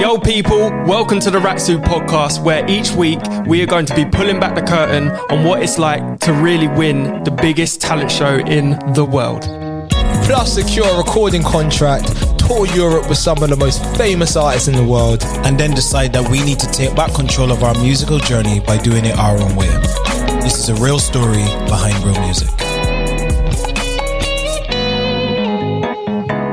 Yo, people, welcome to the Rak-Su podcast, where each week we are going to be pulling back the curtain on what it's like to really win the biggest talent show in the world. Plus, secure a recording contract, tour Europe with some of the most famous artists in the world, and then decide that we need to take back control of our musical journey by doing it our own way. This is a real story behind real music.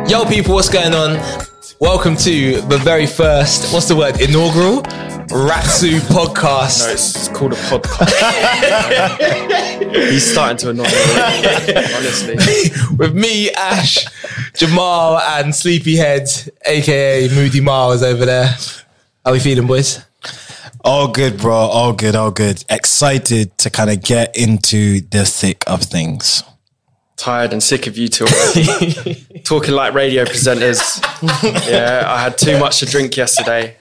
Yo, people, what's going on? Welcome to the very first, what's the word, inaugural Rak-Su podcast. No, it's called a podcast. He's starting to annoy me, honestly. With me, Ash, Jamal, and Sleepyhead, aka Moody Miles over there. How are we feeling, boys? All good, bro. All good, all good. Excited to kind of get into the thick of things tired and sick of you two. Talking like radio presenters. Yeah, I had too much to drink yesterday.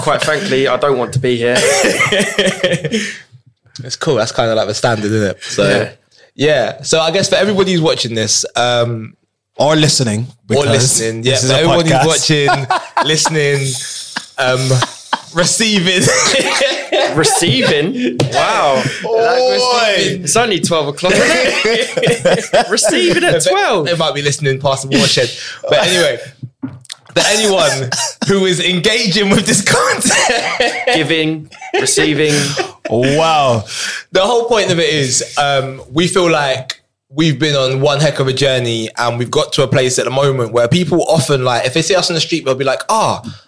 Quite frankly, I don't want to be here. It's cool. That's kind of like the standard, isn't it? So, yeah. yeah. So I guess for everybody who's watching this, um, or listening, or listening, yeah, for everybody who's watching, listening, um, receiving. receiving? Wow. receiving. It's only 12 o'clock, receiving at 12. They might be listening past the watershed. But anyway, for anyone who is engaging with this content, giving, receiving. Wow. The whole point of it is um, we feel like we've been on one heck of a journey and we've got to a place at the moment where people often like if they see us on the street they'll be like ah oh,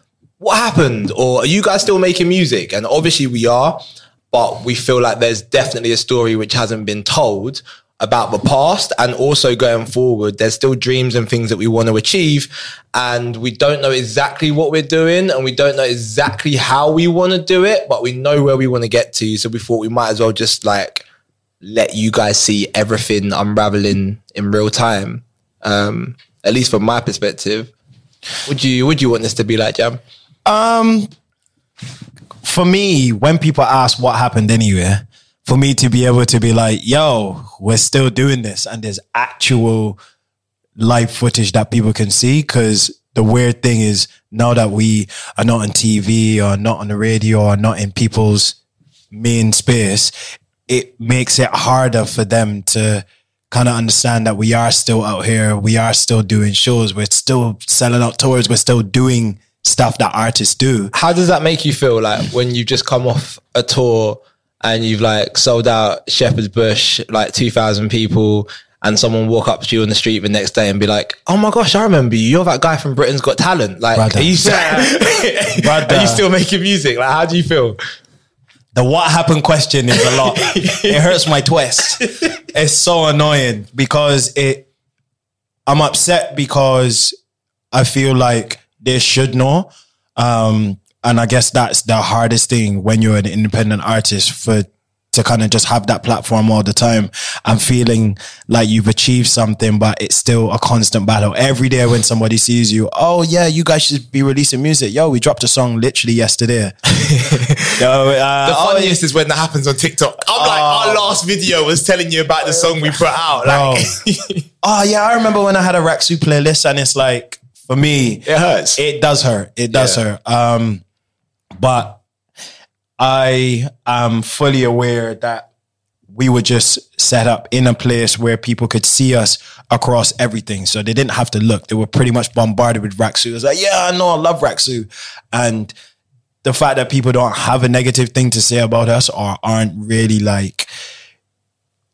what happened? Or are you guys still making music? And obviously we are, but we feel like there's definitely a story which hasn't been told about the past and also going forward. There's still dreams and things that we want to achieve. And we don't know exactly what we're doing and we don't know exactly how we want to do it, but we know where we want to get to. So we thought we might as well just like let you guys see everything unraveling in real time. Um, at least from my perspective. Would you would you want this to be like, Jam? Um, for me, when people ask what happened anywhere, for me to be able to be like, yo, we're still doing this, and there's actual live footage that people can see. Because the weird thing is, now that we are not on TV or not on the radio or not in people's main space, it makes it harder for them to kind of understand that we are still out here, we are still doing shows, we're still selling out tours, we're still doing stuff that artists do. How does that make you feel like when you've just come off a tour and you've like sold out Shepherd's Bush, like 2,000 people, and someone walk up to you on the street the next day and be like, "Oh my gosh, I remember you. You're that guy from Britain's Got Talent. Like, Brother. are you still, are you still making music? Like, how do you feel?" The what happened question is a lot. it hurts my twist. It's so annoying because it. I'm upset because I feel like they should know. Um, and I guess that's the hardest thing when you're an independent artist for to kind of just have that platform all the time and feeling like you've achieved something, but it's still a constant battle. Every day when somebody sees you, oh yeah, you guys should be releasing music. Yo, we dropped a song literally yesterday. Yo, uh, the oh, funniest oh, is when that happens on TikTok. I'm like, our oh. last video was telling you about the song we put out. Like, oh yeah, I remember when I had a Rak-Su playlist and it's like, for me, it hurts. It does hurt. It does yeah. hurt. Um, but I am fully aware that we were just set up in a place where people could see us across everything. So they didn't have to look. They were pretty much bombarded with Rak-Su. It was like, yeah, I know, I love Rak-Su. And the fact that people don't have a negative thing to say about us or aren't really like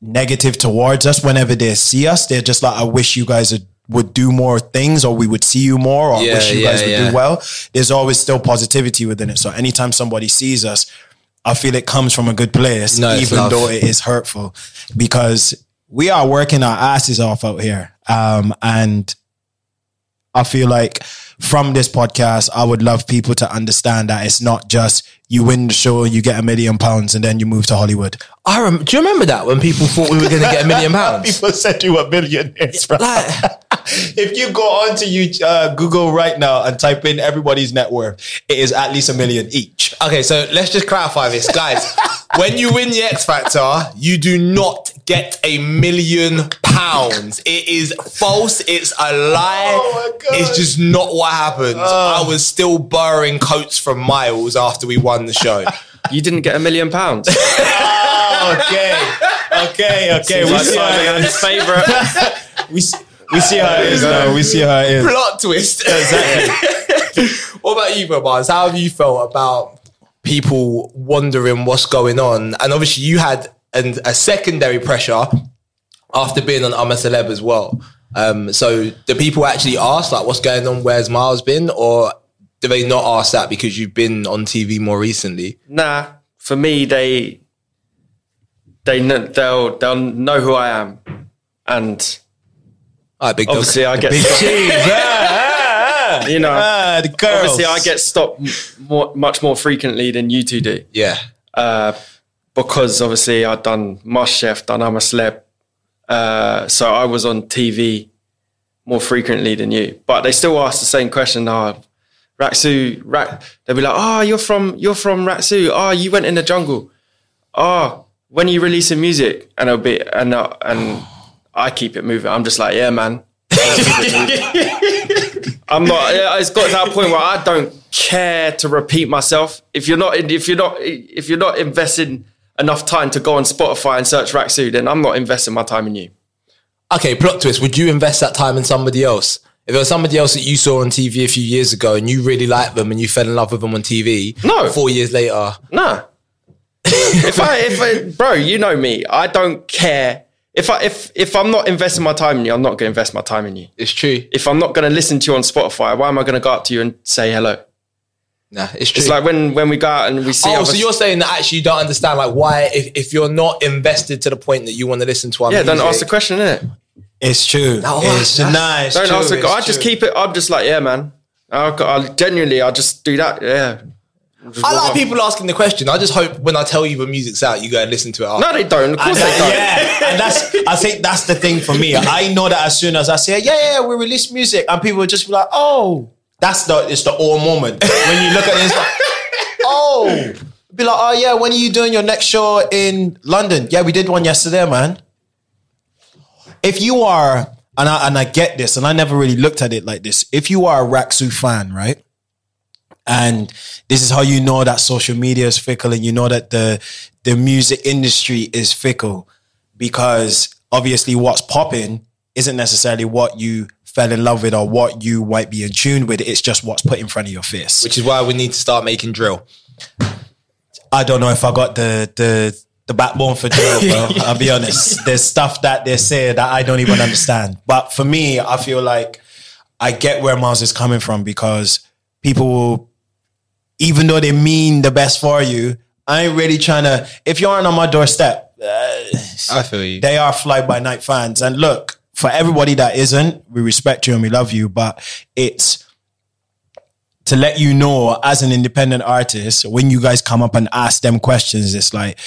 negative towards us whenever they see us, they're just like, I wish you guys had would do more things or we would see you more or yeah, wish you yeah, guys would yeah. do well, there's always still positivity within it. So anytime somebody sees us, I feel it comes from a good place, no, even love. though it is hurtful because we are working our asses off out here. Um, and I feel like from this podcast, I would love people to understand that it's not just you win the show, you get a million pounds, and then you move to Hollywood. I rem- do you remember that when people thought we were going to get a million pounds? people said you were millionaires, bro. Like, if you go onto you uh, Google right now and type in everybody's net worth, it is at least a million each. Okay, so let's just clarify this, guys. when you win the X Factor, you do not get a million pounds. It is false. It's a lie. Oh my God. It's just not what happened. I was still borrowing coats from Miles after we won the show. You didn't get a million pounds. okay, okay, okay. We Like see, Simon how and it his is. favourite. we, see, we see how it is now. We see how it is. Plot twist. Exactly. what about you, Babaz? How have you felt about people wondering what's going on? And obviously, you had an, a secondary pressure after being on I'm a Celeb as well. Um, so, do people actually ask like, "What's going on? Where's Miles been?" Or do they not ask that because you've been on TV more recently? Nah, for me, they they they'll they'll know who I am, and All right, big dog. obviously I get Big stopped, cheese. Ah, ah, you know. ah, the girls. obviously, I get stopped more, much more frequently than you two do, yeah, uh, because obviously I've done MasterChef, done I'm a Celeb, uh, so I was on TV more frequently than you. But they still ask the same question. Oh, Rak-Su, Rak, they'll be like, "Oh, you're from you're from Rak-Su. Oh, you went in the jungle. Oh, when are you releasing music?" And I'll be and uh, and I keep it moving. I'm just like, "Yeah, man." I'm not. It's got to that point where I don't care to repeat myself. If you're not, if you're not, if you're not investing enough time to go on Spotify and search Rak-Su, then I'm not investing my time in you. Okay, plot twist. Would you invest that time in somebody else? If there was somebody else that you saw on TV a few years ago and you really liked them and you fell in love with them on TV, No. four years later, Nah. if I, if I, bro, you know me. I don't care. If I, if if I'm not investing my time in you, I'm not going to invest my time in you. it's true. If I'm not going to listen to you on Spotify, why am I going to go up to you and say hello? Nah, it's true. It's like when when we go out and we see. oh, so you're saying that actually you don't understand like why if, if you're not invested to the point that you want to listen to our yeah, don't ask the question, innit? It's true. Oh, it's that's- nice. Don't true, ask the it's I just true. keep it. I'm just like, yeah, man. I'll, I'll genuinely, I'll just do that. Yeah. I like people asking the question. I just hope when I tell you when music's out, you go and listen to it. After. No, they don't. Of course And they don't. yeah, and that's I think that's the thing for me. I know that as soon as I say, yeah, yeah, we release music, and people will just be like, oh, that's the it's the all moment when you look at it. It's like, oh, be like, oh yeah, when are you doing your next show in London? Yeah, we did one yesterday, man. If you are, and I and I get this, and I never really looked at it like this. If you are a Rak-Su fan, right? And this is how you know that social media is fickle and you know that the the music industry is fickle because obviously what's popping isn't necessarily what you fell in love with or what you might be in tune with. It's just what's put in front of your face. Which is why we need to start making drill. I don't know if I got the the the backbone for drill, bro. I'll be honest. There's stuff that they say that I don't even understand. But for me, I feel like I get where Miles is coming from because people will, even though they mean the best for you, I ain't really trying to. If you aren't on my doorstep, uh, I feel you. they are fly by night fans. And look, for everybody that isn't, we respect you and we love you, but it's to let you know as an independent artist, when you guys come up and ask them questions, it's like,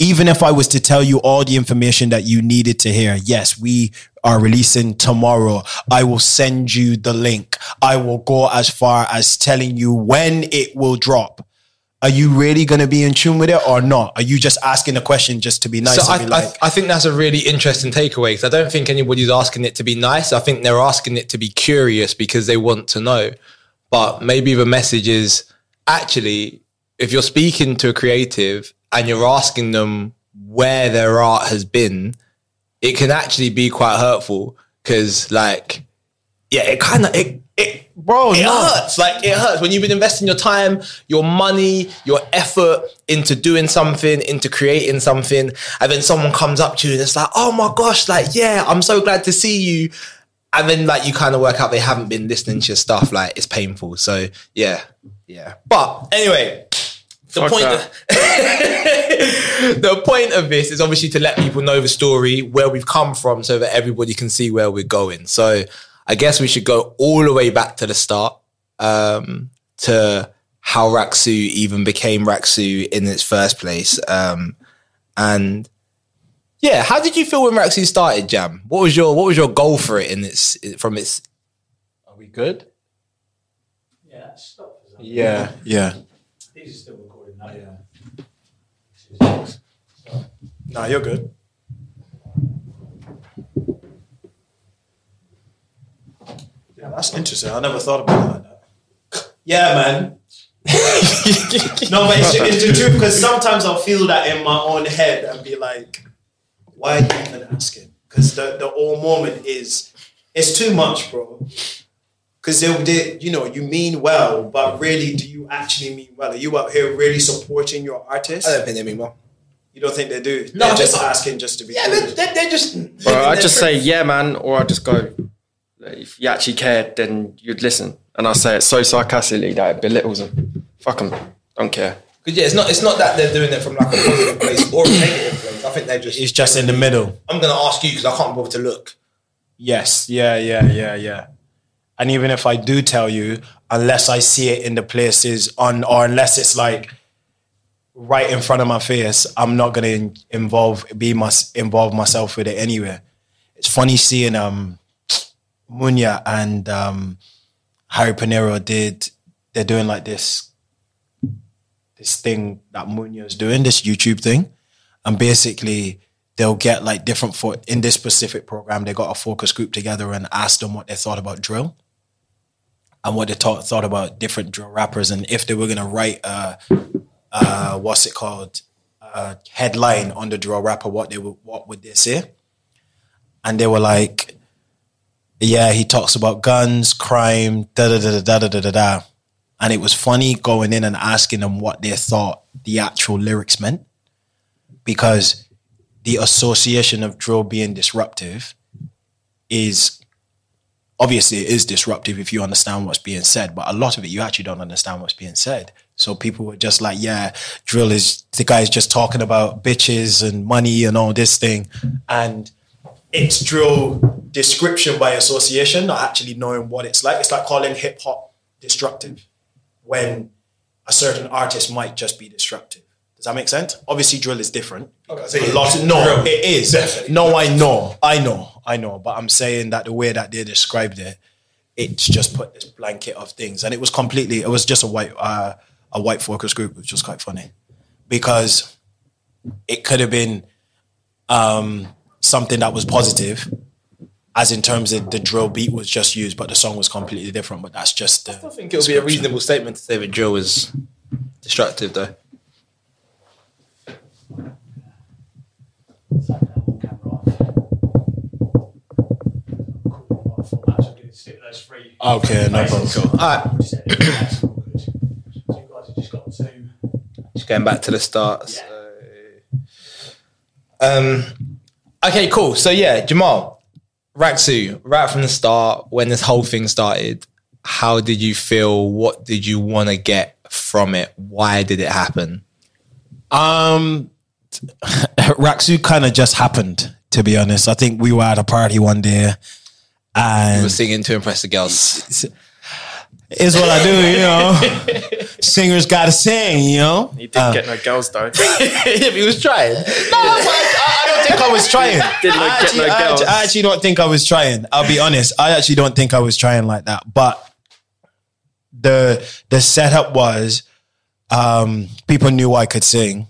even if I was to tell you all the information that you needed to hear, yes, we are releasing tomorrow. I will send you the link. I will go as far as telling you when it will drop. Are you really going to be in tune with it or not? Are you just asking a question just to be nice So I, be like, I, I think that's a really interesting takeaway because I don't think anybody's asking it to be nice. I think they're asking it to be curious because they want to know. But maybe the message is actually, if you're speaking to a creative and you're asking them where their art has been, it can actually be quite hurtful because, like, yeah, it kind of it it bro, it no. hurts. Like it hurts when you've been investing your time, your money, your effort into doing something, into creating something, and then someone comes up to you and it's like, oh my gosh, like yeah, I'm so glad to see you. And then like you kind of work out they haven't been listening to your stuff. Like it's painful. So yeah, yeah. But anyway, the Fuck point. that. the point of this is obviously to let people know the story, where we've come from, so that everybody can see where we're going. So I guess we should go all the way back to the start um, to how Rak-Su even became Rak-Su in its first place. Um, and Yeah, how did you feel when Rak-Su started Jam? What was your what was your goal for it in its from its Are we good? Yeah, stop. for a second. Yeah, yeah. These are still recording now. Yeah. No, you're good. Yeah, that's interesting. I never thought about it like that. Yeah, man. no, but it's, it's the truth because sometimes I'll feel that in my own head and be like, why are you even asking? Because the, the whole moment is, it's too much, bro. Because they, they, you know, you mean well, but really, do you actually mean well? Are you out here really supporting your artist? I don't think they mean well. You don't think they do? No, they're just they- asking just to be. Yeah, cool. they're, they're, they're just Bro, I just free. say yeah, man, or I just go. If you actually cared, then you'd listen. And I say it so sarcastically that it belittles them. Fuck them. Don't care. 'Cause, yeah, it's not it's not that they're doing it from like a positive place or a negative place. I think they're just It's just in the middle. I'm gonna ask you because I can't bother to look. Yes. Yeah. Yeah. Yeah. Yeah. And even if I do tell you, unless I see it in the places on, or unless it's like right in front of my face, I'm not gonna involve be my involve myself with it anyway. It's funny seeing um Munya and um Harry Pinero did. They're doing like this this thing that Munya is doing, this YouTube thing, and basically they'll get like different for in this specific program. They got a focus group together and asked them what they thought about drill and what they thought thought about different drill rappers and if they were gonna write a, uh, what's it called, a headline on the drill rapper, what they would what would they say? And they were like, yeah, he talks about guns, crime, da da da da da da da da. And it was funny going in and asking them what they thought the actual lyrics meant because the association of drill being disruptive is obviously it is disruptive if you understand what's being said, but a lot of it you actually don't understand what's being said. So people were just like, yeah, drill is the guy's just talking about bitches and money and all this thing. And it's drill description by association, not actually knowing what it's like. It's like calling hip hop destructive when a certain artist might just be destructive. Does that make sense? Obviously, drill is different. so A you- lot no, drill. it is. Definitely. No, I know, I know, I know. But I'm saying that the way that they described it, it's just put this blanket of things, and it was completely. It was just a white, uh, a white focus group, which was quite funny, because it could have been um, something that was positive, as in terms of the drill beat was just used, but the song was completely different. But that's just the. I think it would be a reasonable statement to say that drill is destructive though. Good stick those three. Okay, no problem. Cool. All right, Just said it, that's all good. So you guys have just got to. just going back to the start. So, um, okay, cool. So yeah, Jamal, Rak-Su, right from the start, when this whole thing started, how did you feel? What did you want to get from it? Why did it happen? Um, Rak-Su kind of just happened, to be honest. I think we were at a party one day, You and were singing to impress the girls. is what I do, you know. Singers got to sing, you know. He didn't get no girls though. yeah, he was trying. No, I, I don't think I was trying. Didn't I, get actually, no I, girls. actually, I actually don't think I was trying. I'll be honest. I actually don't think I was trying like that. But the the setup was um, people knew I could sing.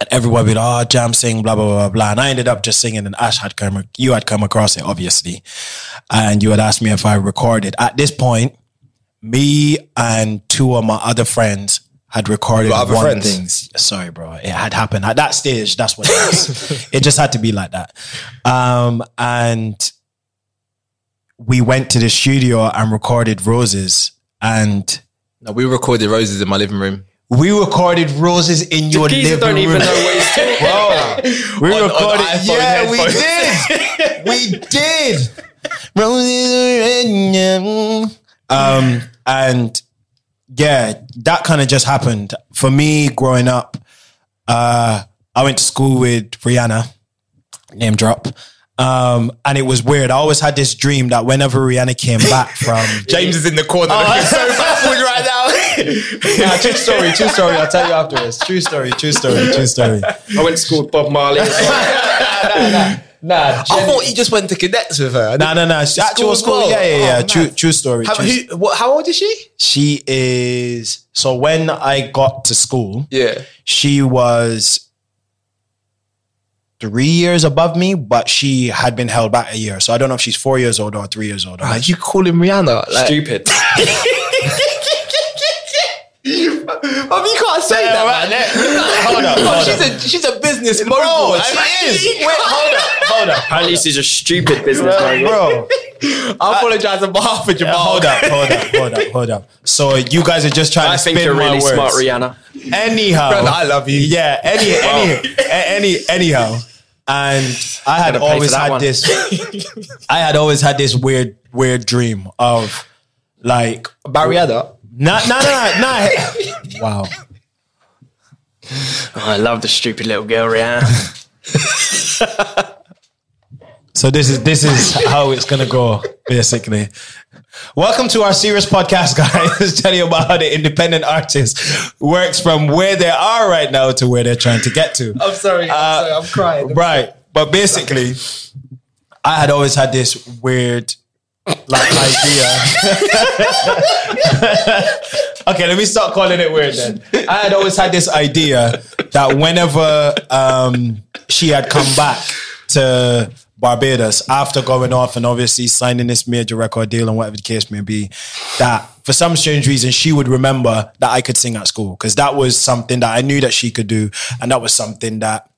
And everyone would, oh, jam sing, blah, blah, blah, blah, blah. And I ended up just singing and Ash had come, you had come across it, obviously. And you had asked me if I recorded. At this point, me and two of my other friends had recorded other one friends? things. Sorry, bro. It had happened at that stage. That's what it was. it just had to be like that. Um, and we went to the studio and recorded Roses. And No, we recorded roses in my living room. We recorded Roses in your Geezer living don't even room. know what Bro, we On- on recorded. iPhone yeah, we did. we did. Roses. Um, and yeah, that kind of just happened for me growing up. Uh, I went to school with Rihanna, name drop. Um, and it was weird. I always had this dream that whenever Rihanna came back from James is in the corner looking so baffled right now. Yeah, true story, true story. I'll tell you afterwards. True story, true story, true story. I went to school with Bob Marley. Nah, nah. I thought you just went to cadets with her. no, no, no. Actual School school. well. Yeah, yeah, yeah. Oh, true, nice. true story. How, true who, what, how old is she? She is so when I got to school, Yeah. she was three years above me, but she had been held back a year. So I don't know if she's four years old or three years old. Are you calling Rihanna? Like, Stupid. I mean, you can't say that, man. Hold up, Oh, hold she's up. a she's a business mogul. she I mean, is. you Wait, hold up, hold up. Apparently, she's a stupid businessman. Bro, I apologize on behalf of Jamal. hold up, hold up, hold up, hold up. So you guys are just trying I to think you're really smart, Rihanna. Anyhow, Brother, I love you. Yeah, any, any, a- any, anyhow. And I had always had one. this. I had always had this weird, weird dream of like About Rihanna. Not, no, no, no, no. Wow. Oh, I love the stupid little girl, Rihanna. So this is this is how it's gonna go, basically. Welcome to our serious podcast, guys. Tell you about how the independent artist works from where they are right now to where they're trying to get to. I'm sorry. I'm, Uh, sorry, I'm crying. Right. But basically, I had always had this weird like idea. okay, let me start calling it weird then. I had always had this idea that whenever um, she had come back to Barbados after going off and obviously signing this major record deal and whatever the case may be, that for some strange reason she would remember that I could sing at school because that was something that I knew that she could do, and that was something that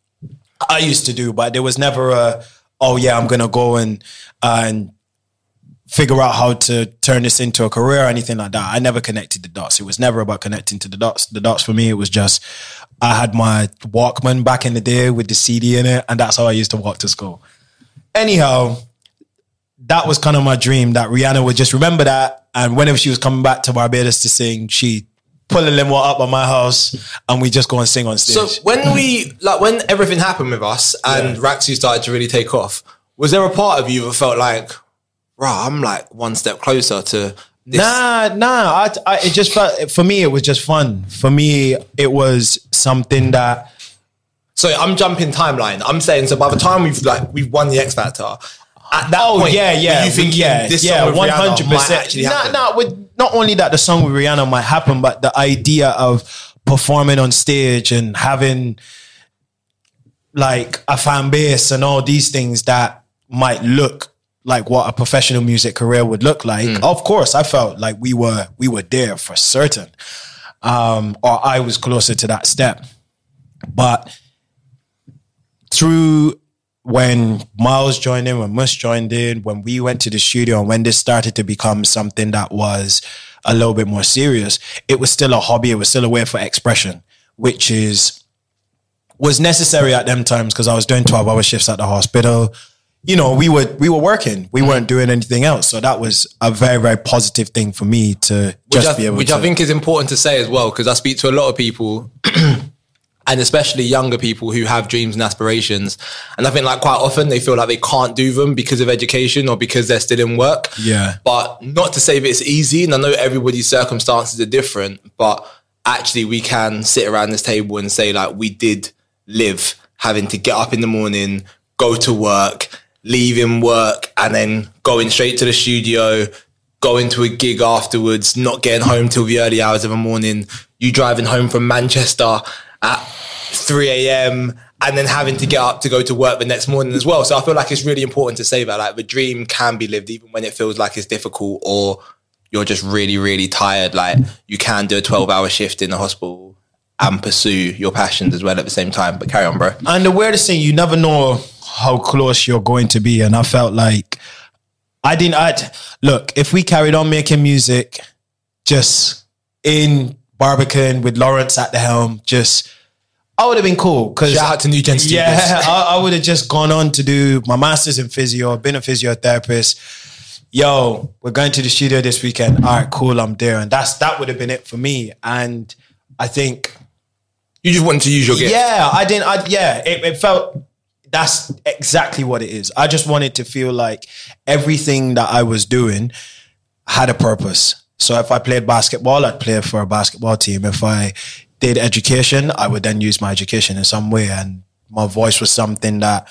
I used to do, but there was never a oh yeah, I'm gonna go and and figure out how to turn this into a career or anything like that. I never connected the dots. It was never about connecting to the dots. The dots for me, it was just I had my Walkman back in the day with the CD in it, and that's how I used to walk to school. Anyhow, that was kind of my dream that Rihanna would just remember that, and whenever she was coming back to Barbados to sing, she pull a limo up at my house, and we just go and sing on stage. So when we like when everything happened with us and Rak-Su started to really take off, was there a part of you that felt like, right, I'm like one step closer to this? Nah, nah. I, I, it just felt for me. It was just fun. For me, it was something that So I'm jumping timeline. I'm saying so by the time we've like we've won the X Factor, at that Oh point, yeah, yeah, you think yeah, this yeah, one hundred percent. happen? not with not only that the song with Rihanna might happen, but the idea of performing on stage and having like a fan base and all these things that might look like what a professional music career would look like. Mm. Of course, I felt like we were we were there for certain, um, or I was closer to that step, but through when Miles joined in, when Mus joined in, when we went to the studio, and when this started to become something that was a little bit more serious, it was still a hobby. It was still a way for expression, which is was necessary at them times because I was doing twelve hour shifts at the hospital. You know, we were we were working. We mm. weren't doing anything else, so that was a very very positive thing for me to which, just I, be able to. which to. I think is important to say as well because I speak to a lot of people. And especially younger people who have dreams and aspirations. And I think like quite often they feel like they can't do them because of education or because they're still in work. Yeah. But not to say that it's easy. And I know everybody's circumstances are different, but actually we can sit around this table and say like we did live having to get up in the morning, go to work, leaving work and then going straight to the studio, going to a gig afterwards, not getting home till the early hours of the morning, you driving home from Manchester at 3 a.m. and then having to get up to go to work the next morning as well. So I feel like it's really important to say that like the dream can be lived even when it feels like it's difficult or you're just really, really tired. Like you can do a 12 hour shift in the hospital and pursue your passions as well at the same time. But carry on, bro. And the weirdest thing, you never know how close you're going to be. And I felt like I didn't. I look if we carried on making music, just in Barbican with Lawrence at the helm, just I would have been cool. Because Shout out to New Gen Studios. Yeah, I, I would have just gone on to do my masters in physio, been a physiotherapist. Yo, we're going to the studio this weekend. All right, cool. I'm there, and that's that would have been it for me. And I think You just wanted to use your gift. yeah, I didn't. I, yeah, it, it felt That's exactly what it is. I just wanted to feel like everything that I was doing had a purpose. So if I played basketball, I'd play for a basketball team. If I did education, I would then use my education in some way. And my voice was something that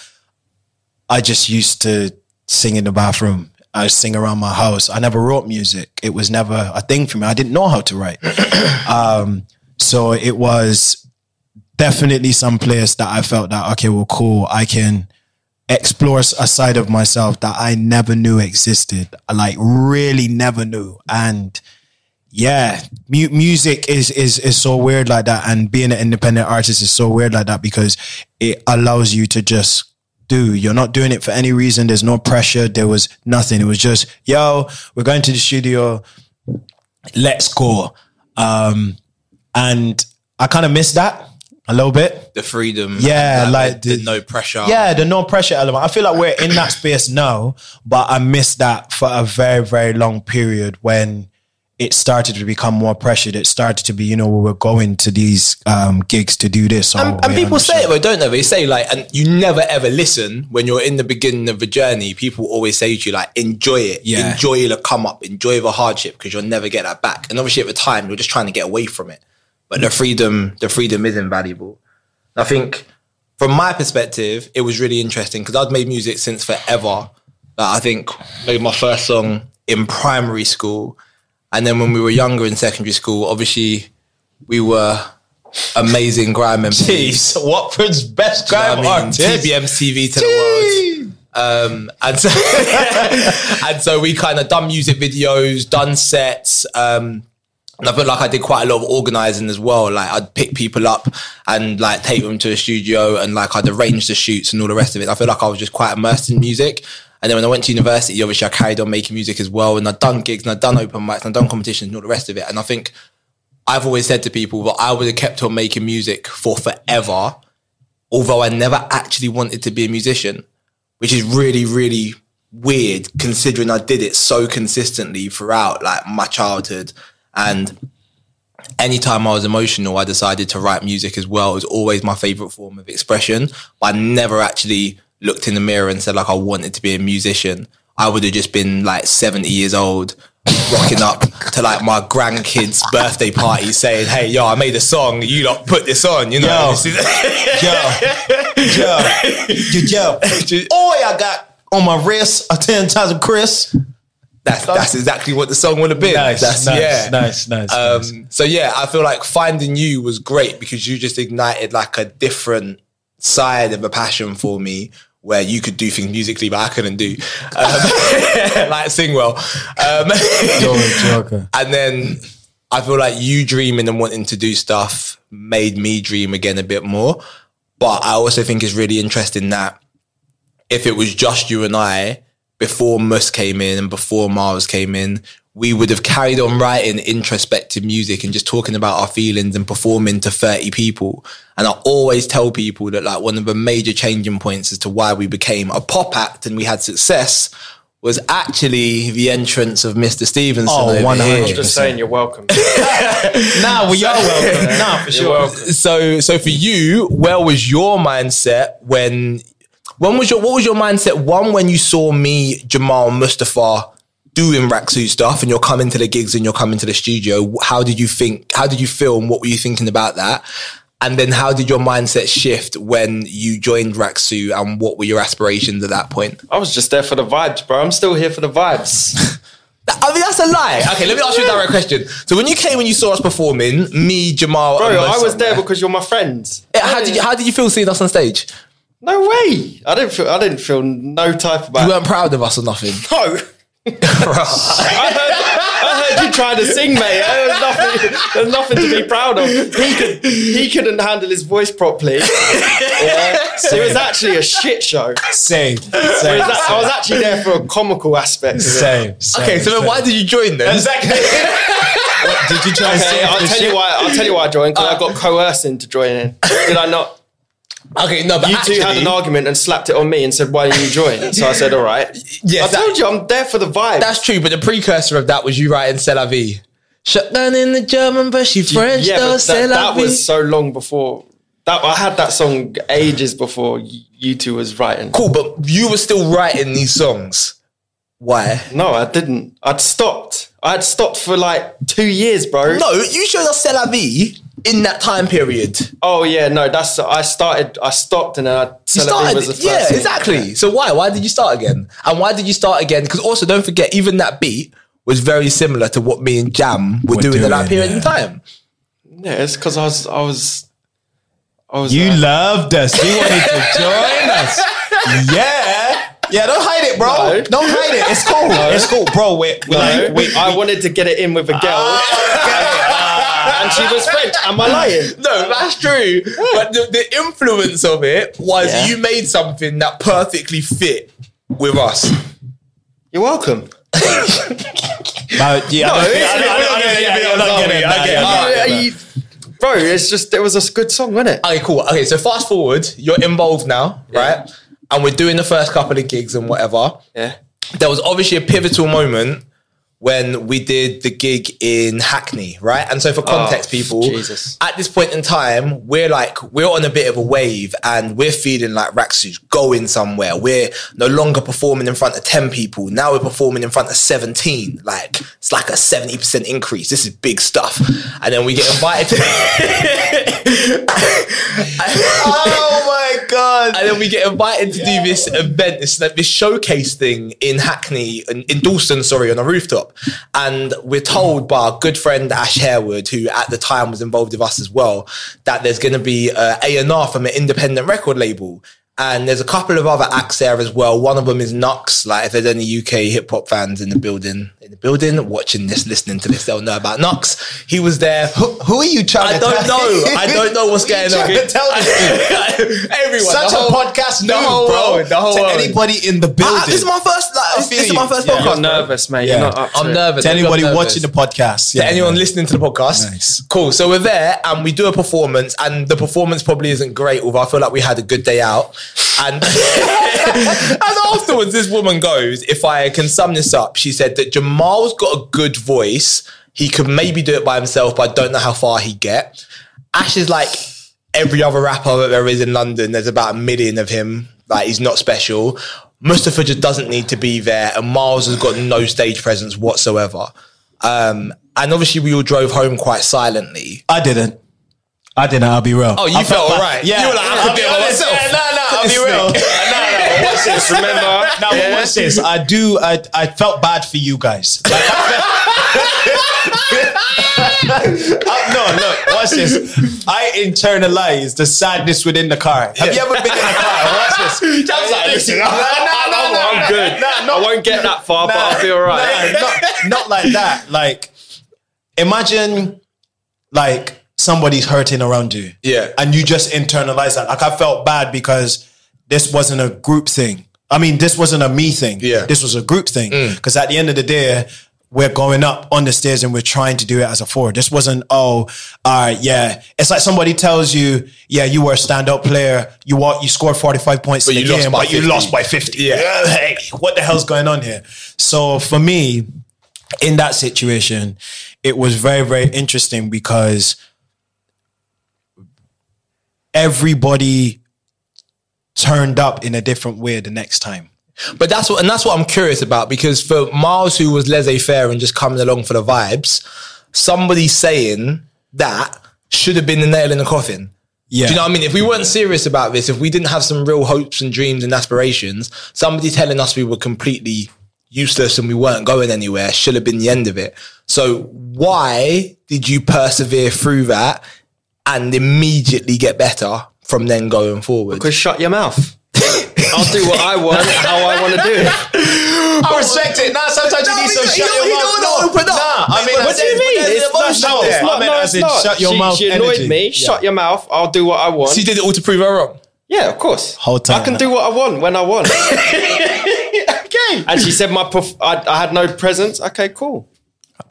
I just used to sing in the bathroom. I sing around my house. I never wrote music. It was never a thing for me. I didn't know how to write. um, so it was definitely some place that I felt that, okay, well, cool. I can explore a side of myself that I never knew existed. Like really never knew. And yeah, mu- music is, is, is so weird like that. And being an independent artist is so weird like that because it allows you to just do. You're not doing it for any reason. There's no pressure. There was nothing. It was just, yo, we're going to the studio. Let's go. Um, and I kind of missed that a little bit. The freedom. Yeah, and, like the, the- no pressure. Yeah, the no pressure element. I feel like we're in that space now, but I missed that for a very, very long period when it started to become more pressured. It started to be, you know, we were going to these um, gigs to do this. or And, and people say show. it, though, don't they? They say like, and you never ever listen when you're in the beginning of a journey. People always say to you like, enjoy it, Yeah. enjoy the come up, enjoy the hardship because you'll never get that back. And obviously, at the time, you're just trying to get away from it. But the freedom, the freedom is invaluable. I think, from my perspective, it was really interesting because I'd made music since forever. Like, I think made my first song in primary school, and then when we were younger in secondary school, obviously we were amazing grime MCs. Jeez, Watford's best Do you know grime I mean? artist. TBM's TV to the world. Um, and so, and so we kind of done music videos, done sets. Um, and I feel like I did quite a lot of organizing as well. Like I'd pick people up and like take them to a studio and like I'd arrange the shoots and all the rest of it. I feel like I was just quite immersed in music. And then when I went to university, obviously I carried on making music as well. And I'd done gigs and I'd done open mics and I'd done competitions and all the rest of it. And I think I've always said to people that I would have kept on making music for forever, although I never actually wanted to be a musician, which is really, really weird considering I did it so consistently throughout like my childhood. And anytime I was emotional, I decided to write music as well. It was always my favorite form of expression. But I never actually looked in the mirror and said like I wanted to be a musician. I would have just been like 70 years old, rocking up to like my grandkids' birthday party saying, Hey, yo, I made a song, you lot put this on, you know. Yo. Yo, yo, yo, yo. Oh, I got on my wrist a 10,000 Chris. That's, that's exactly what the song would have been. Nice, that's, nice, yeah. nice, nice, Um, nice. So yeah, I feel like finding you was great because you just ignited like a different side of a passion for me where you could do things musically, but I couldn't do, um, like sing well. Um, You're a joker. and then I feel like you dreaming and wanting to do stuff made me dream again a bit more. But I also think it's really interesting that if it was just you and I before Mus came in and before Mars came in, we would have carried on writing introspective music and just talking about our feelings and performing to 30 people. And I always tell people that like one of the major changing points as to why we became a pop act and we had success was actually the entrance of Mr. Stevenson. Oh, over 100%. here. I'm just saying you're welcome. Nah, we are welcome. Nah, for You're sure. welcome. so so for you, where was your mindset when when was your what was your mindset one when you saw me, Jamal Mustafa doing Rak-Su stuff and you're coming to the gigs and you're coming to the studio, how did you think how did you feel and what were you thinking about that? And then how did your mindset shift when you joined Rak-Su and what were your aspirations at that point? I was just there for the vibes, bro. I'm still here for the vibes. I mean, that's a lie. Okay, let me ask you a direct question. So when you came and you saw us performing, me, Jamal, Bro, I was there because you're my friends. How did you How did you feel seeing us on stage? No way. I didn't feel. I didn't feel no type about. You weren't proud of us or nothing. No. I heard, I heard you trying to sing, mate. There was nothing. There's nothing to be proud of. He could. He couldn't handle his voice properly. Yeah. It was actually a shit show. Same. It was Same. a- I was actually there for a comical aspect. Of it. Same. same, Okay, so then same. why did you join then? Exactly. Did you try and Okay, say I'll tell you why. I'll tell you why I joined. Because I ah. got coerced into joining. Did I not? Okay, no, but You actually, two had an argument and slapped it on me and said, "Why didn't you join?" So I said, "All right." Yes, I that- told you I'm there for the vibe. that's true. But the precursor of that was you writing "C'est la vie." Shut down in the German, but she French yeah, though. but that, that was so long before that I had that song ages before you two was writing. Cool, but you were still writing these songs. Why? No, I didn't. I'd stopped. I had stopped for like two years, bro. No, you showed us C'est la vie in that time period. Oh yeah, no. That's I started. I stopped and then I You celebrated was the started, first. yeah, thing. exactly. So why? Why did you start again? And why did you start again? Because also, don't forget, even that beat was very similar to what me and Jam were Were doing, at that period yeah. in time. Yeah, it's because I was. I was. I was. You uh, loved us. You wanted to join us. Yeah. Yeah, don't hide it, bro. No. Don't hide it. It's cool. It's cool, bro. We're, we're no, like, we, I wanted to get it in with a girl, and she was French. Am I lying? No, that's true. But the, the influence of it was Yeah. you made something that perfectly fit with us. You're welcome. But yeah, I I don't- I don't- I don't- yeah, I'm not getting that, yeah. Are you- bro, it's just it was a good song, wasn't it? Okay, cool. Okay, so fast forward, you're involved now, right? And we're doing the first couple of gigs and whatever. Yeah. There was obviously a pivotal moment when we did the gig in Hackney, right? And so for oh, context, Oh, people, Jesus. at this point in time, we're like, we're on a bit of a wave and we're feeling like Rak-Su's going somewhere. We're no longer performing in front of 10 people. Now we're performing in front of 17. Like, it's like a 70% increase. This is big stuff. And then we get invited to. Oh my god. And then we get invited to do this event, this this showcase thing in Hackney, in, in Dalston, sorry, on a rooftop. And we're told by our good friend Ash Harewood, who at the time was involved with us as well, that there's going to be uh, a A&R from an independent record label. And there's a couple of other acts there as well. One of them is Knucks. Like if there's any UK hip hop fans in the building, in the building, watching this, listening to this, they'll know about Knucks. He was there. Who, who are you trying I to don't tell? know. I don't know what's Who are you going on. trying to tell this? Everyone, Such the whole- a podcast the noob, whole bro. world, the whole to world. anybody in the building. Ah, this is my first. Like, this, this is my first Yeah. podcast. You're bro. nervous, mate. Yeah. You're not up to I'm it. nervous. to anybody nervous. watching the podcast. To anyone man. listening to the podcast, Nice. cool. So we're there and we do a performance, and the performance probably isn't great, although I feel like we had a good day out. And and afterwards, this woman goes, "If I can sum this up, she said that Jamal's got a good voice. He could maybe do it by himself, but I don't know how far he'd get." Ash is like every other rapper that there is in London. There's about a million of him. Like he's not special. Mustafa just doesn't need to be there, and Miles has got no stage presence whatsoever. Um, and obviously, we all drove home quite silently. I didn't. I didn't. I'll be real. Oh, you I felt bad. alright. Yeah, You were like, I could do it honest. myself. Yeah, no, I'll be real. no, no, watch this. Remember? Now, Yeah. watch this. I do. I, I felt bad for you guys. Like, I- no, look. Watch this. I internalized the sadness within the car. Have you ever been in a car? Watch this. Jam's like, listen, no, no, no, no, I'm good. No, no, I won't get that far, but I'll be all right. Nah, not, not like that. Like, imagine, like somebody's hurting around you, Yeah. and you just internalize that. Like, I felt bad because this wasn't a group thing. I mean, this wasn't a me thing. Yeah. this was a group thing. Because at the end of the day. We're going up on the stairs and we're trying to do it as a four. This wasn't, oh, all right, yeah. It's like somebody tells you, yeah, you were a stand-up player. You walk, you scored 45 points But in the game, but you lost by 50. Yeah. Hey, what the hell's going on here? So for me, in that situation, it was very, very interesting because everybody turned up in a different way the next time. But that's what, and that's what I'm curious about because for Miles, who was laissez-faire and just coming along for the vibes, somebody saying that should have been the nail in the coffin. Yeah. Do you know what I mean? If we weren't serious about this, if we didn't have some real hopes and dreams and aspirations, somebody telling us we were completely useless and we weren't going anywhere should have been the end of it. So why did you persevere through that and immediately get better from then going forward? Because shut your mouth. I'll do what I want, how I want to do it. I respect it. Nah, sometimes you need he some don't- shut he your don't- he mouth. don't open up. Nah, I mean, What do you said- mean? there's It's emotion not- there. it's I meant as in shut your she, mouth She annoyed energy. me. Yeah. Shut your mouth. I'll do what I want. She did it all to prove her wrong. yeah, of course. Hold tight I can do what I want when I want. Okay. and she said my perf- I, I had no presence. Okay, cool.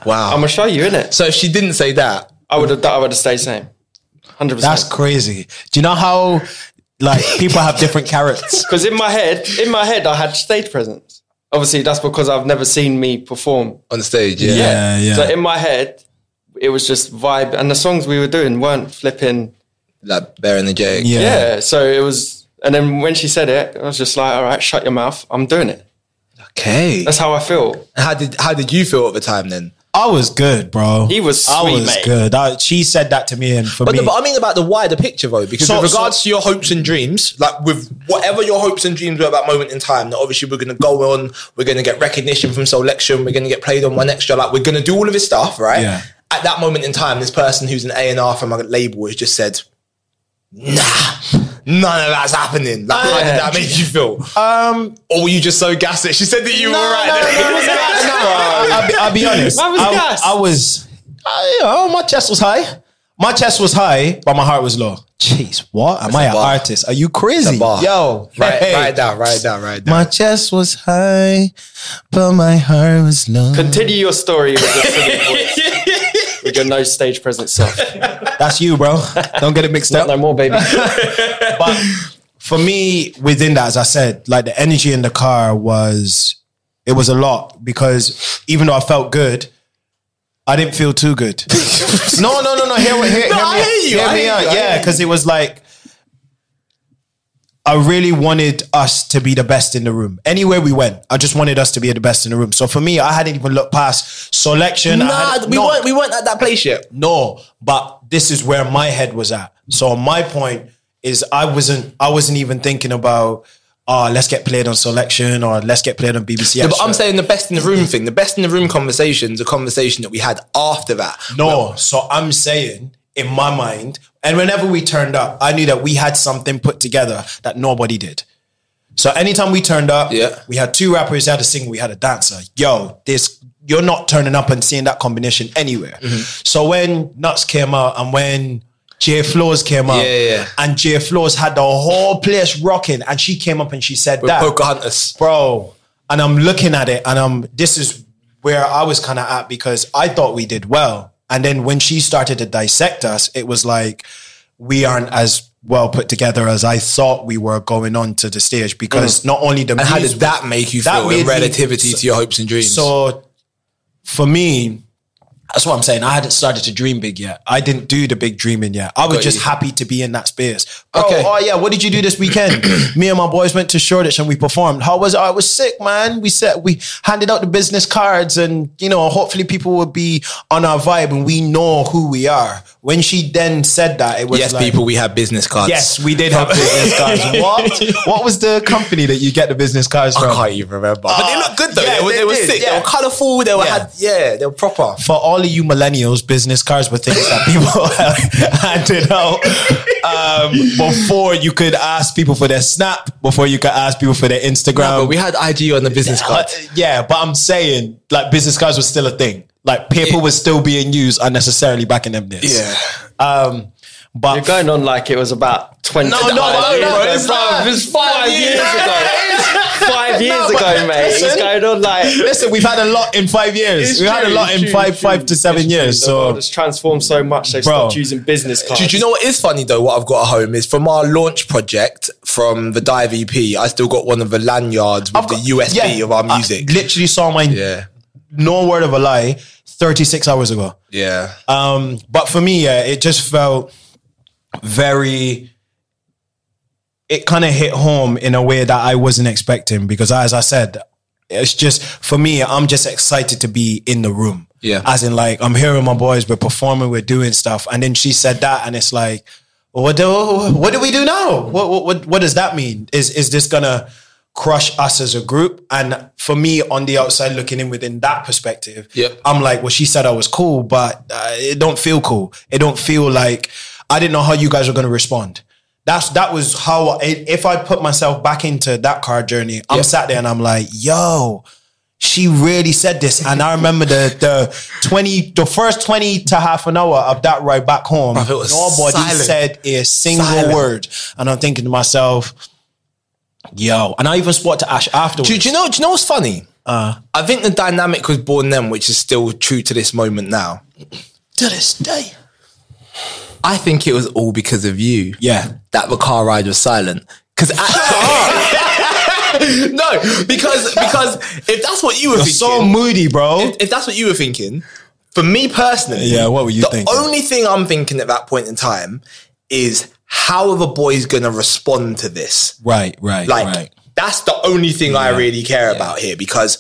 Wow. I'm gonna show you in it. so if she didn't say that, I would have. I would have stayed same. Hundred That's crazy. Do you know how like people have different carrots? Because in my head, in my head, I had stage presence. Obviously, that's because I've never seen me perform. on stage, yeah. Yeah, yeah. So in my head, it was just vibe, and the songs we were doing weren't flipping Like bearing the J. Yeah. Yeah. So it was, and then when she said it, I was just like, all right, shut your mouth. I'm doing it. Okay. That's how I feel. How did how did you feel at the time then? I was good, bro. He was I sweet, was mate. good. I, she said that to me, and for But, me, but I mean about the wider picture though, because So- with regards to your hopes and dreams, like with whatever your hopes and dreams were at that moment in time, that obviously we're gonna go on, we're gonna get recognition from selection, we're gonna get played on 1Xtra, like we're gonna do all of this stuff, right? Yeah. At that moment in time, this person who's an A and R from a label has just said, "Nah, none of that's happening." Like, how did that make you feel? um, Or were you just so gassed that she said that you were no, right? no, no, it was gas. No, I- I'll, be, I'll be honest. I was I, gas. I was, I, you know, my chest was high. My chest was high, but my heart was low. Jeez, what? Am I a an bar. artist? Are you crazy? Yo, Right, hey. write it down, write it down, write it down. My chest was high, but my heart was low. Continue your story with your singing voice, your no stage presence self. That's you, bro. Don't get it mixed up. No more, baby. but for me, within that, as I said, like the energy in the car was, it was a lot because even though I felt good, I didn't feel too good. no, no, no, no. Hear, hear, hear I me, hear you, Hear I me hear out. you, I hear Yeah, because it was like, I really wanted us to be the best in the room. Anywhere we went, I just wanted us to be the best in the room. So for me, I hadn't even looked past selection. Nah, we no. weren't we weren't at that place yet. No, but this is where my head was at. So my point is I wasn't I wasn't even thinking about oh let's get played on selection or let's get played on BBC. Yeah, but I'm saying the best in the room thing, the best in the room conversation is a conversation that we had after that. no. So I'm saying in my mind, and whenever we turned up, I knew that we had something put together that nobody did. So anytime we turned up, Yeah. we had two rappers, we had a singer, we had a dancer. Yo, this you're not turning up and seeing that combination anywhere. Mm-hmm. So when Knucks came out and when J Floors came out, Yeah, yeah, and J Floors had the whole place rocking, and she came up and she said With that, Pocahontas. bro. And I'm looking at it, and I'm this is where I was kind of at because I thought we did well, and then when she started to dissect us, it was like we aren't as well put together as I thought we were going on to the stage because not only the Mm. And how did that make you That feel in me- relativity to your hopes and dreams? so for me, that's what I'm saying. I hadn't started to dream big yet. I didn't do the big dreaming yet. I was Got just you. happy to be in that space. Bro, Okay. oh yeah, what did you do this weekend? me and my boys went to Shoreditch and we performed. How was it? I was sick, man. We said we handed out the business cards and you know, hopefully people would be on our vibe and we know who we are. When she then said that, it was yes, like, people, we have business cards. Yes, we did have business cards. What? What was the company that you get the business cards from? I can't even remember. But they look good though. yeah, they, were, they they were did, sick. They were colourful. They were Yeah. had, yeah, they were proper. for all of you millennials, business cards were things that people handed out um, before you could ask people for their Snap, before you could ask people for their Instagram. but we had IG on the business Uh, card. yeah, but I'm saying like business cards was still a thing. Like paper was still being used unnecessarily back in them days. Yeah. Um, but You're going on like it was about 20 No, no, no, years no, ago. it's Bro, not. It was five Five years years. ago. Five years No, ago, mate. He's listen. going on like. listen, we've had a lot in five years. We've had a lot in true, five, true. five to seven It's years. The So it's transformed so much. They've Bro. stopped using business cards. Do, do you know what is funny though? What I've got at home is from our launch project from the Dive EP. I still got one of the lanyards with got- the USB yeah, of our I music. literally saw mine. yeah, No word of a lie. Thirty six hours ago. yeah. Um, but for me, yeah, it just felt very. It kind of hit home in a way that I wasn't expecting because, as I said, it's just for me. I'm just excited to be in the room. Yeah. as in like I'm hearing my boys, we're performing, we're doing stuff, and then she said that, and it's like, what do what do we do now? What what what, does that mean? Is is this gonna crush us as a group? And for me, on the outside looking in, within that perspective, Yep. I'm like, well, she said I was cool, but uh, it don't feel cool. It don't feel like I didn't know how you guys were going to respond. That's that was how I, if I put myself back into that car journey, I'm Yeah. sat there and I'm like, yo, she really said this. And I remember the the 20, the first 20 to half an hour of that ride back home, was nobody silent. said a single Silent. word. And I'm thinking to myself, yo, and I even spoke to Ash afterwards. Do, do you know? Do you know what's funny? Uh. I think the dynamic was born then, which is still true to this moment now. to this day. I think it was all because of you. Yeah. that the car ride was silent. Because no, because because if that's what you were You're thinking, so moody, bro. if, if that's what you were thinking, for me personally, Yeah, what were you the thinking? only thing I'm thinking at that point in time is how are the boys gonna respond to this? Right, right, Like right. that's the only thing I really care about here because,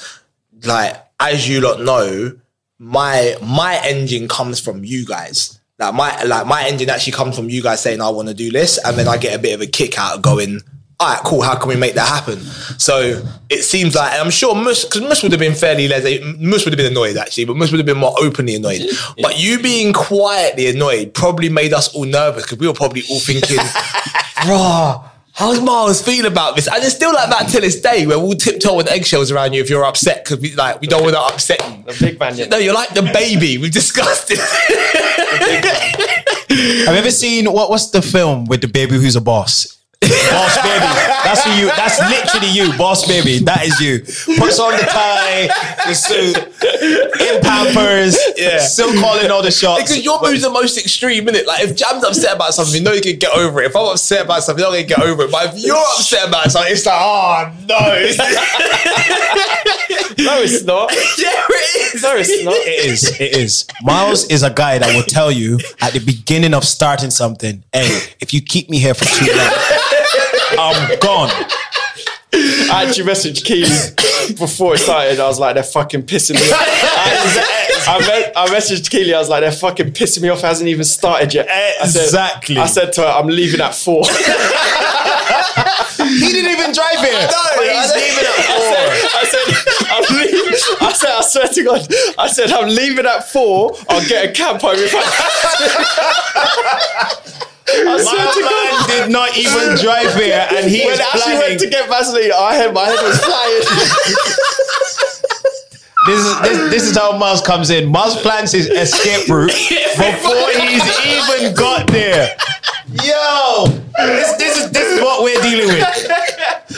like, as you lot know, my my engine comes from you guys. Like my like my engine actually comes from you guys saying I want to do this, and then I get a bit of a kick out of going. All right, cool. How can we make that happen? So it seems like and I'm sure Mus because Mus would have been fairly lazy. Mus would have been annoyed actually, but Mus would have been more openly annoyed. But you being quietly annoyed probably made us all nervous because we were probably all thinking, "Bruh, how's Miles feel about this?" And it's still like that till this day, where we'll tiptoe with eggshells around you if you're upset because we like we don't want to upset you. The big man. Yeah. No, you're like the baby. We've discussed it. Have you ever seen what? What's the film with the baby who's a boss? Boss baby. That's who you. That's literally you, boss baby. That is you. Puts on the tie, the suit, in Pampers. Yeah. Still calling all the shots. Because your move's the most extreme, isn't it? Like if Jam's upset about something, you know you can get over it. If I'm upset about something, you can get over it. But if you're upset about something, it's like, oh no. No, it's not. yeah, it is. No, it's not. It is. It is. Miles is a guy that will tell you at the beginning of starting something, hey, if you keep me here for too long, I'm gone. I actually messaged Keely before it started. I was like, they're fucking pissing me off. I, I, I messaged Keely. I was like, they're fucking pissing me off. It hasn't even started yet. I said- Exactly. I said to her, I'm leaving at four. He didn't even drive here. but he's leaving at four. I said, I'm leaving. I said, I swear to God, I said, I'm leaving at four. I'll get a cab home if I I swear to My man did not even drive here, and he When is Ashley planning. went to get Vaseline, I had my head was flying. This is this, this is how Miles comes in. Miles plans his escape route before he's even got there. Yo, this, this is this is what we're dealing with.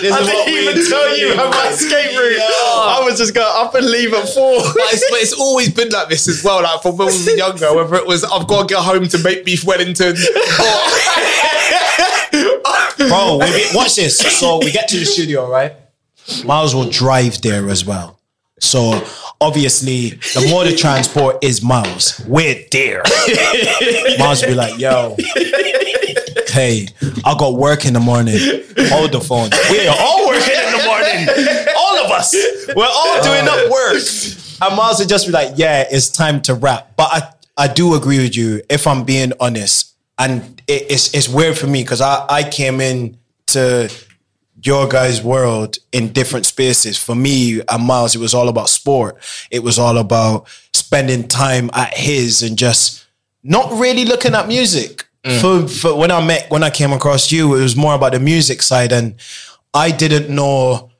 This I didn't even tell you about my escape route. I was just going up and leave at four. But it's, but it's always been like this as well. Like from when we were younger, whether it was I've got to get home to make beef Wellington, Bro, be, watch this. So we get to the studio, right? Miles will drive there as well. So obviously, the mode of transport is Miles. We're there. Miles will be like, yo, hey, I got work in the morning. Hold the phone. We're all working in the morning. All of us. We're all doing up work. And Miles would just be like, yeah, it's time to wrap. But I, I do agree with you, if I'm being honest. And it, it's it's weird for me because I, I came in to your guys' world in different spaces. For me and Miles, it was all about sport. It was all about spending time at his and just not really looking at music. For, for when I met when I came across you, it was more about the music side, and I didn't know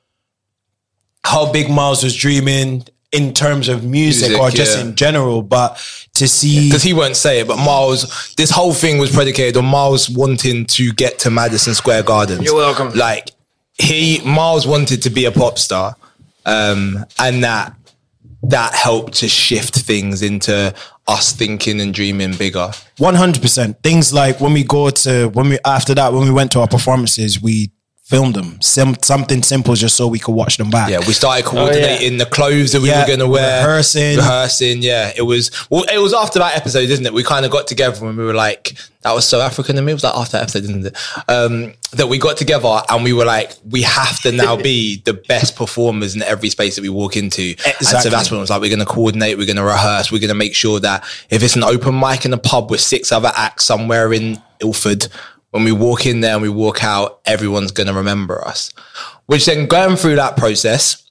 how big Miles was dreaming in terms of music, Music, or just yeah. in general. But to see because he won't say it, but Miles, this whole thing was predicated on Miles wanting to get to Madison Square Gardens. You're welcome. Like he, Miles wanted to be a pop star, um, and that that helped to shift things into us thinking and dreaming bigger. One hundred percent. Things like when we go to when we after that when we went to our performances, we filmed them. Sim, something simple just so we could watch them back. Yeah, we started coordinating the clothes that we Yeah, were going to wear, rehearsing. rehearsing. Yeah, it was. Well, it was after that episode, isn't it? We kind of got together and we were like, that was so African to me. It was like after that episode, isn't it? Um, that we got together and we were like, we have to now be the best performers in every space that we walk into. And so that's when it was like, we're going to coordinate, we're going to rehearse, we're going to make sure that if it's an open mic in a pub with six other acts somewhere in Ilford, when we walk in there and we walk out, everyone's going to remember us. Which then going through that process,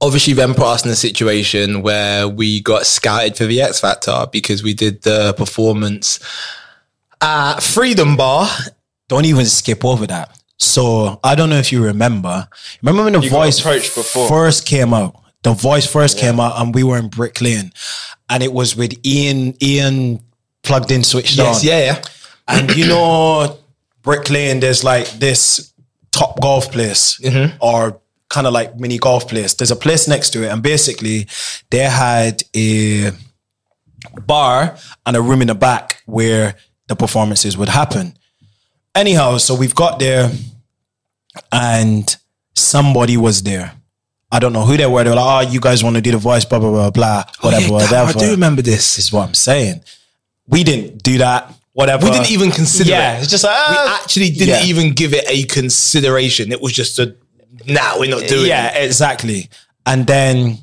obviously then put us in a situation where we got scouted for the X Factor because we did the performance at Freedom Bar. Don't even skip over that. So I don't know if you remember. Remember when the got voice before. first came out? The voice first came out, and we were in Brick Lane, and it was with Ian. Ian plugged in, switched Yes, on. yeah, yeah. And you know, Brick Lane, there's like this top golf place or mm-hmm. kind of like mini golf place. There's a place next to it. And basically, they had a bar and a room in the back where the performances would happen. Anyhow, so we've got there and somebody was there. I don't know who they were. They were like, oh, you guys want to do the voice, blah, blah, blah, blah, whatever, Oh, yeah, whatever. I do remember. This is what I'm saying. We didn't do that. Whatever. We didn't even consider Yeah, it. it's just like, we ah, actually didn't yeah. even give it a consideration. It was just a now we're not doing it. yeah, exactly. And then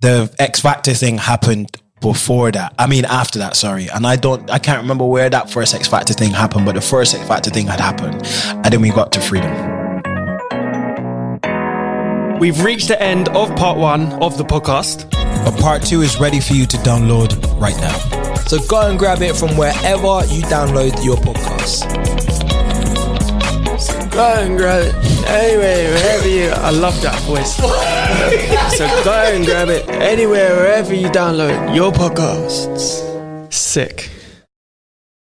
the X Factor thing happened before that. I mean, after that, sorry. And I don't, I can't remember where that first X Factor thing happened, but the first X Factor thing had happened, and then we got to Freedom. We've reached the end of part one of the podcast. But part two is ready for you to download right now. So go and grab it from wherever you download your podcast. Go and grab it. Anyway, wherever you. I love that voice. so go and grab it anywhere, wherever you download your podcasts. Sick.